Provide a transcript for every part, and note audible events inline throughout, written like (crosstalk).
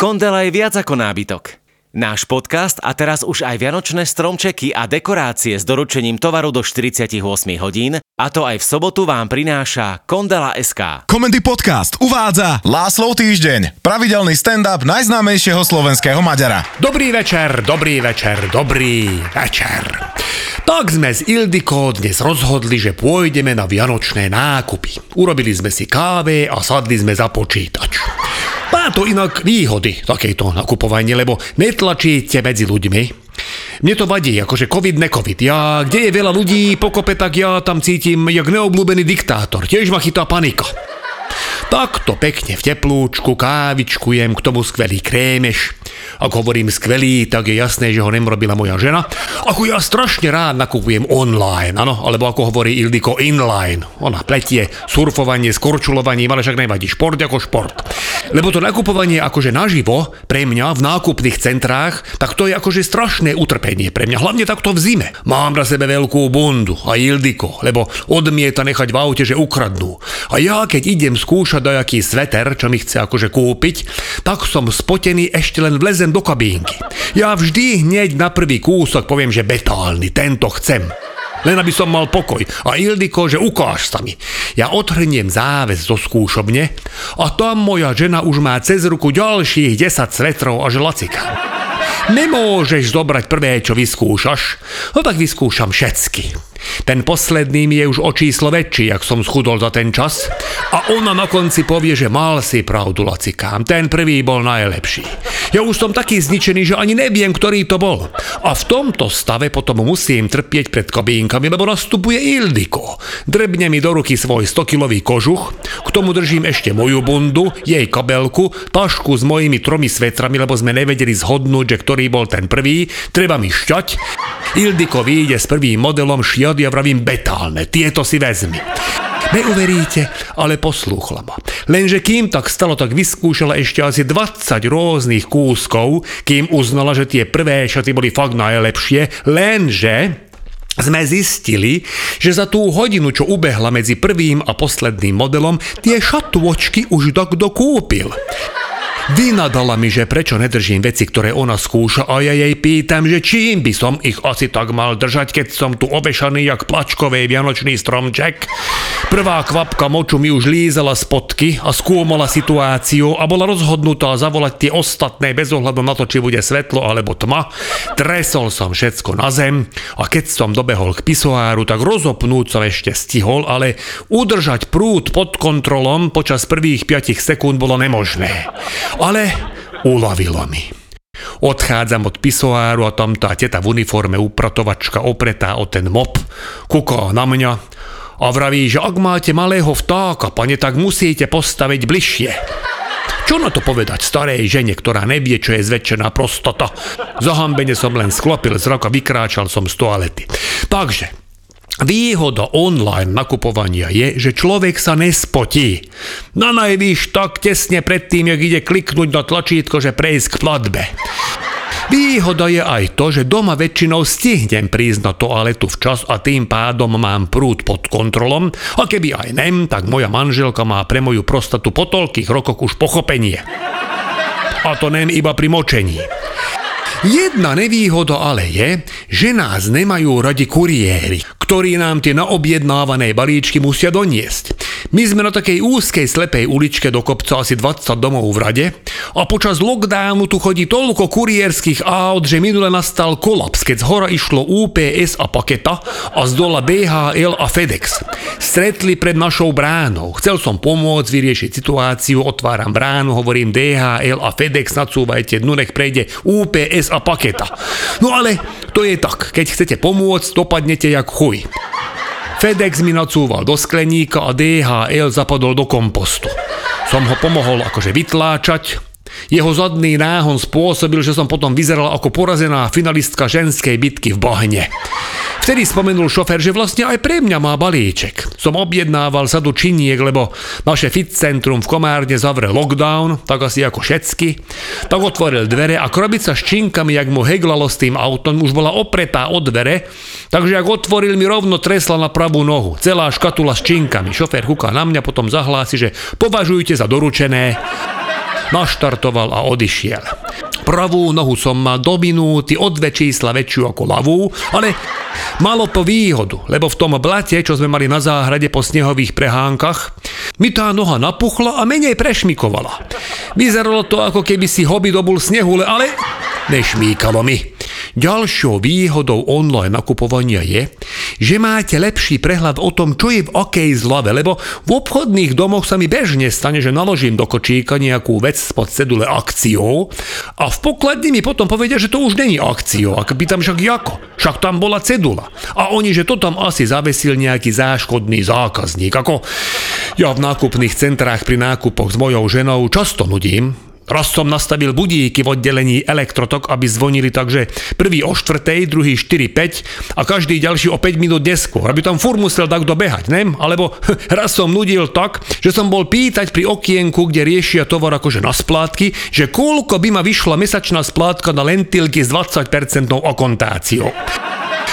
Kondela je viac ako nábytok. Náš podcast a teraz už aj vianočné stromčeky a dekorácie s doručením tovaru do 48 hodín a to aj v sobotu vám prináša Kondela SK. Komendy podcast uvádza Láslov týždeň, pravidelný stand-up najznámejšieho slovenského Maďara. Dobrý večer, dobrý večer, dobrý večer. Tak sme z Ildiko dnes rozhodli, že pôjdeme na vianočné nákupy. Urobili sme si káve a sadli sme za počítač. Má to inak výhody, takéto nakupovanie, lebo netlačíte medzi ľuďmi. Mne to vadí, akože covid, necovid. Ja, kde je veľa ľudí pokope, tak ja tam cítim jak neobľúbený diktátor. Tiež ma chytá panika. Takto pekne v teplúčku, kávičku jem, k tomu skvelý krémeš. Ak hovorím skvelý, tak je jasné, že ho nemrobila moja žena. Ako ja strašne rád nakupujem online, áno, alebo ako hovorí Ildiko inline. Ona pletie surfovanie, skorčulovanie, ale však nevadí, šport ako šport. Lebo to nakupovanie akože naživo, pre mňa v nákupných centrách, tak to je akože strašné utrpenie pre mňa, hlavne takto v zime. Mám na sebe veľkú bundu a Ildiko, lebo odmieta nechať v aute, že ukradnú. A ja keď idem skúšať dajaký sveter, čo mi chce akože kúpiť, tak som spotený ešte len vlezem do kabínky. Ja vždy hneď na prvý kúsok poviem, že betálny, tento chcem. Len aby som mal pokoj. A Ildiko, že ukáž sa mi. Ja odhrniem záves zo skúšobne a tam moja žena už má cez ruku ďalších 10 svetrov až lacika. Nemôžeš zobrať prvé, čo vyskúšaš, no tak vyskúšam všetky. Ten posledný mi je už o číslo väčší, ak som schudol za ten čas. A ona na konci povie, že mal si pravdu, lacikám. Ten prvý bol najlepší. Ja už som taký zničený, že ani neviem, ktorý to bol. A v tomto stave potom musím trpieť pred kabínkami, lebo nastupuje Ildiko. Drebne mi do ruky svoj 100-kilový kožuch, k tomu držím ešte moju bundu, jej kabelku, tašku s mojimi tromi svetrami, lebo sme nevedeli zhodnúť, že ktorý bol ten prvý. Treba mi šťať. Ildiko vyjde s prvým modelom šiat ja vravím betálne, tieto si vezmi. Neuveríte, ale poslúchla ma. Lenže kým tak stalo, tak vyskúšala ešte asi 20 rôznych kúskov, kým uznala, že tie prvé šaty boli fakt najlepšie, lenže sme zistili, že za tú hodinu, čo ubehla medzi prvým a posledným modelom, tie šatôčky už dokto kúpil. Vynadala mi, že prečo nedržím veci, ktoré ona skúša a ja jej pýtam, že čím by som ich asi tak mal držať, keď som tu ovešaný jak plačkovej vianočný stromček. Prvá kvapka moču mi už lízala spotky a skúmala situáciu a bola rozhodnutá zavolať tie ostatné bez ohľadu na to, či bude svetlo alebo tma. Tresol som všetko na zem a keď som dobehol k pisoáru, tak rozopnúť som ešte stihol, ale udržať prúd pod kontrolom počas prvých 5 sekúnd bolo nemožné ale uľavilo mi. Odchádzam od pisoáru a tam tá teta v uniforme upratovačka opretá o ten mop, kúka na mňa a vraví, že ak máte malého vtáka, pane, tak musíte postaviť bližšie. Čo na to povedať starej žene, ktorá nevie, čo je zväčšená prostata? Zahambene som len sklopil zrak a vykráčal som z toalety. Takže, Výhoda online nakupovania je, že človek sa nespotí. Na najvýš tak tesne predtým, jak ide kliknúť na tlačítko, že prejsť k platbe. Výhoda je aj to, že doma väčšinou stihnem prísť na toaletu včas a tým pádom mám prúd pod kontrolom a keby aj nem, tak moja manželka má pre moju prostatu po toľkých rokoch už pochopenie. A to nem iba pri močení. Jedna nevýhoda ale je, že nás nemajú radi kuriéri, ktorí nám tie naobjednávané balíčky musia doniesť. My sme na takej úzkej slepej uličke do kopca asi 20 domov v rade a počas lockdownu tu chodí toľko kuriérskych aut, že minule nastal kolaps, keď z hora išlo UPS a Paketa a z dola DHL a FedEx. Stretli pred našou bránou. Chcel som pomôcť vyriešiť situáciu, otváram bránu, hovorím DHL a FedEx, nadsúvajte dnu, nech prejde UPS a paketa. No ale to je tak, keď chcete pomôcť, dopadnete jak chuj. FedEx mi nacúval do skleníka a DHL zapadol do kompostu. Som ho pomohol akože vytláčať, jeho zadný náhon spôsobil, že som potom vyzeral ako porazená finalistka ženskej bitky v bahne. Vtedy spomenul šofer, že vlastne aj pre mňa má balíček. Som objednával sadu činiek, lebo naše fit centrum v Komárne zavre lockdown, tak asi ako všetky. Tak otvoril dvere a krabica s činkami, jak mu heglalo s tým autom, už bola opretá od dvere, takže ak otvoril mi rovno tresla na pravú nohu. Celá škatula s činkami. Šofér kúka na mňa, potom zahlási, že považujte za doručené. naštartoval a odišiel. Pravú nohu som mal do minúty o dve čísla väčšiu ako ľavú, ale malo to výhodu, lebo v tom blate, čo sme mali na záhrade po snehových prehánkach, mi tá noha napuchla a menej prešmikovala. Vyzeralo to, ako keby si hobby dobul snehu, ale nešmíkalo mi. Ďalšou výhodou online nakupovania je, že máte lepší prehľad o tom, čo je v akej zlave, lebo v obchodných domoch sa mi bežne stane, že naložím do kočíka nejakú vec spod cedule akciou a v pokladni mi potom povedia, že to už není akciou. A pýtam však ako? Však tam bola cedula. A oni, že to tam asi zavesil nejaký záškodný zákazník. Ako ja v nákupných centrách pri nákupoch s mojou ženou často nudím, Raz som nastavil budíky v oddelení elektrotok, aby zvonili takže prvý o štvrtej, druhý 4-5 a každý ďalší o 5 minút neskôr, aby tam fur musel takto behať, ne? Alebo (laughs) raz som nudil tak, že som bol pýtať pri okienku, kde riešia tovar akože na splátky, že koľko by ma vyšla mesačná splátka na lentilky s 20% okontáciou.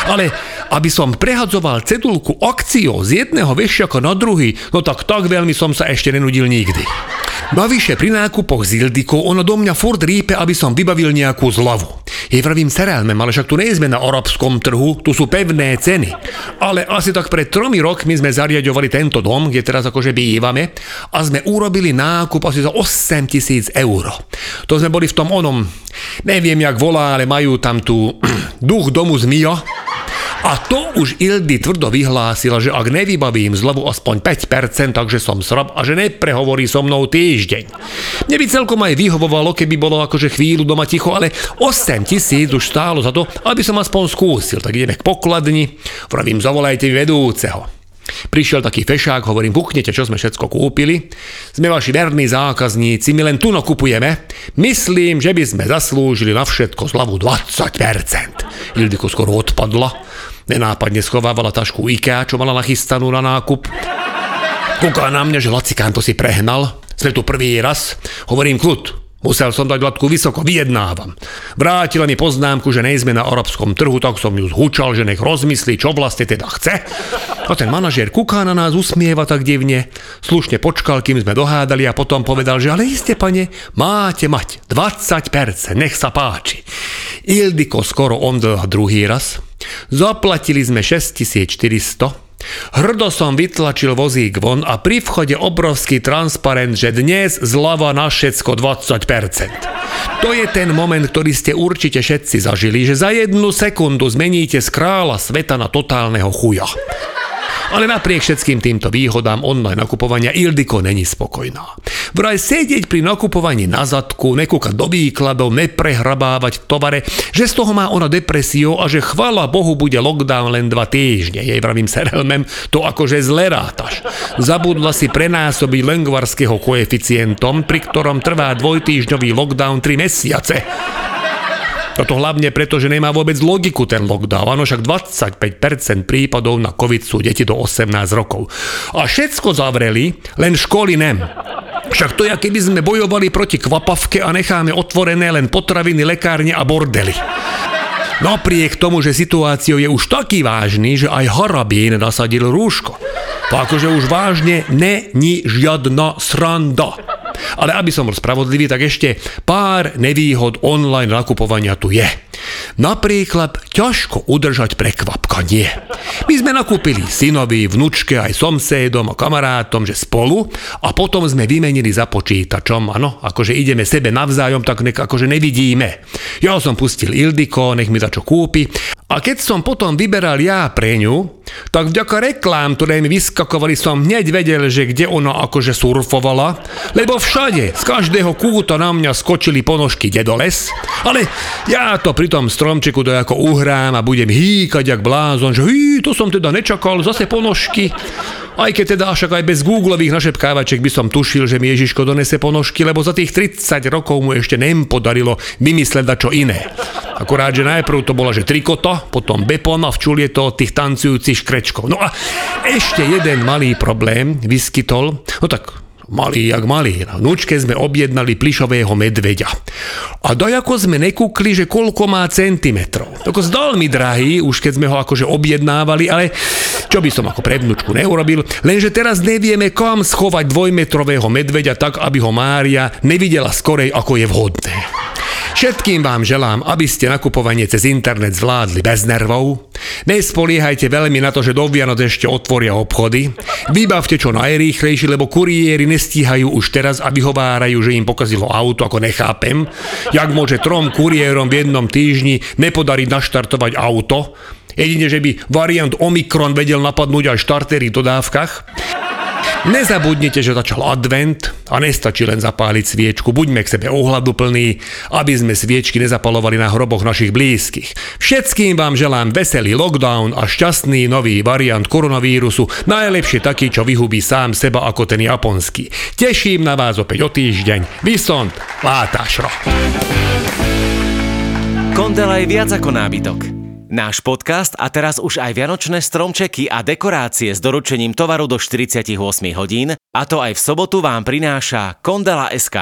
Ale aby som prehadzoval cedulku akciou z jedného vešiaka na druhý, no tak tak veľmi som sa ešte nenudil nikdy. Navyše pri nákupoch z Ildiko ono do mňa furt rípe, aby som vybavil nejakú zlavu. Jej vravím serálmem, ale však tu nie sme na arabskom trhu, tu sú pevné ceny. Ale asi tak pred tromi rokmi sme zariadovali tento dom, kde teraz akože bývame a sme urobili nákup asi za 8 tisíc eur. To sme boli v tom onom, neviem jak volá, ale majú tam tu (clears throat) duch domu zmio a to už Ildy tvrdo vyhlásila, že ak nevybavím zľavu aspoň 5%, takže som srab a že neprehovorí so mnou týždeň. Mne by celkom aj vyhovovalo, keby bolo akože chvíľu doma ticho, ale 8 tisíc už stálo za to, aby som aspoň skúsil. Tak ideme k pokladni, vravím, zavolajte vedúceho. Prišiel taký fešák, hovorím, buknete, čo sme všetko kúpili. Sme vaši verní zákazníci, my len tu kupujeme. Myslím, že by sme zaslúžili na všetko zľavu 20%. Ildiko skoro odpadla. Nenápadne schovávala tašku IKEA, čo mala nachystanú na nákup. Kúka na mňa, že Lacikán to si prehnal. Sme tu prvý raz. Hovorím kľud, Musel som dať latku vysoko, vyjednávam. Vrátila mi poznámku, že nejsme na arabskom trhu, tak som ju zhučal, že nech rozmyslí, čo vlastne teda chce. A ten manažér kúká na nás, usmieva tak divne, slušne počkal, kým sme dohádali a potom povedal, že ale iste, pane, máte mať 20%, nech sa páči. Ildiko skoro omdlha druhý raz. Zaplatili sme 6400, Hrdo som vytlačil vozík von a pri vchode obrovský transparent, že dnes zľava na všetko 20%. To je ten moment, ktorý ste určite všetci zažili, že za jednu sekundu zmeníte z kráľa sveta na totálneho chuja. Ale napriek všetkým týmto výhodám online nakupovania Ildiko není spokojná. Vraj sedieť pri nakupovaní na zadku, nekúkať do výkladov, neprehrabávať v tovare, že z toho má ona depresiu a že chvala Bohu bude lockdown len dva týždne. Jej vravím serelmem, to akože zle rátaš. Zabudla si prenásobiť lengvarského koeficientom, pri ktorom trvá dvojtýždňový lockdown 3 mesiace. Toto hlavne preto, že nemá vôbec logiku ten lockdown. Áno, však 25% prípadov na COVID sú deti do 18 rokov. A všetko zavreli, len školy nem. Však to je, keby sme bojovali proti kvapavke a necháme otvorené len potraviny, lekárne a bordely. Napriek tomu, že situáciou je už taký vážny, že aj Harabín nasadil rúško. To akože už vážne není žiadna sranda. Ale aby som bol spravodlivý, tak ešte pár nevýhod online nakupovania tu je. Napríklad ťažko udržať prekvapkanie. My sme nakúpili synovi, vnúčke aj somsédom a kamarátom, že spolu a potom sme vymenili za počítačom, ano, akože ideme sebe navzájom, tak nek akože nevidíme. Ja som pustil Ildiko, nech mi za čo kúpi a keď som potom vyberal ja pre ňu, tak vďaka reklám, ktoré mi vyskakovali, som hneď vedel, že kde ona akože surfovala, lebo všade, z každého kúta na mňa skočili ponožky dedoles, ale ja to pri tom stromčeku ako uhrám a budem hýkať jak blázon, že hý, to som teda nečakal, zase ponožky. Aj keď teda však aj bez googlových našepkávaček by som tušil, že mi Ježiško donese ponožky, lebo za tých 30 rokov mu ešte nem podarilo vymysleť na čo iné. Akorát, že najprv to bola, že trikota, potom bepon a včul je to tých tancujúcich škrečkov. No a ešte jeden malý problém vyskytol, no tak malý jak malý. Na vnúčke sme objednali plišového medveďa. A dojako sme nekúkli, že koľko má centimetrov. Tako zdal mi drahý, už keď sme ho akože objednávali, ale čo by som ako pre vnúčku neurobil, lenže teraz nevieme kam schovať dvojmetrového medveďa tak, aby ho Mária nevidela skorej, ako je vhodné. Všetkým vám želám, aby ste nakupovanie cez internet zvládli bez nervov. Nespoliehajte veľmi na to, že do Vianoc ešte otvoria obchody. Vybavte čo najrýchlejšie, lebo kuriéri nestíhajú už teraz a vyhovárajú, že im pokazilo auto, ako nechápem. Jak môže trom kuriérom v jednom týždni nepodariť naštartovať auto? Jedine, že by variant Omikron vedel napadnúť aj štartery v dodávkach. Nezabudnite, že začal advent a nestačí len zapáliť sviečku. Buďme k sebe ohľaduplní, aby sme sviečky nezapalovali na hroboch našich blízkych. Všetkým vám želám veselý lockdown a šťastný nový variant koronavírusu, najlepšie taký, čo vyhubí sám seba ako ten japonský. Teším na vás opäť o týždeň. Vysont, látašro. Kondela je viac ako nábytok. Náš podcast a teraz už aj vianočné stromčeky a dekorácie s doručením tovaru do 48 hodín, a to aj v sobotu vám prináša Kondela SK.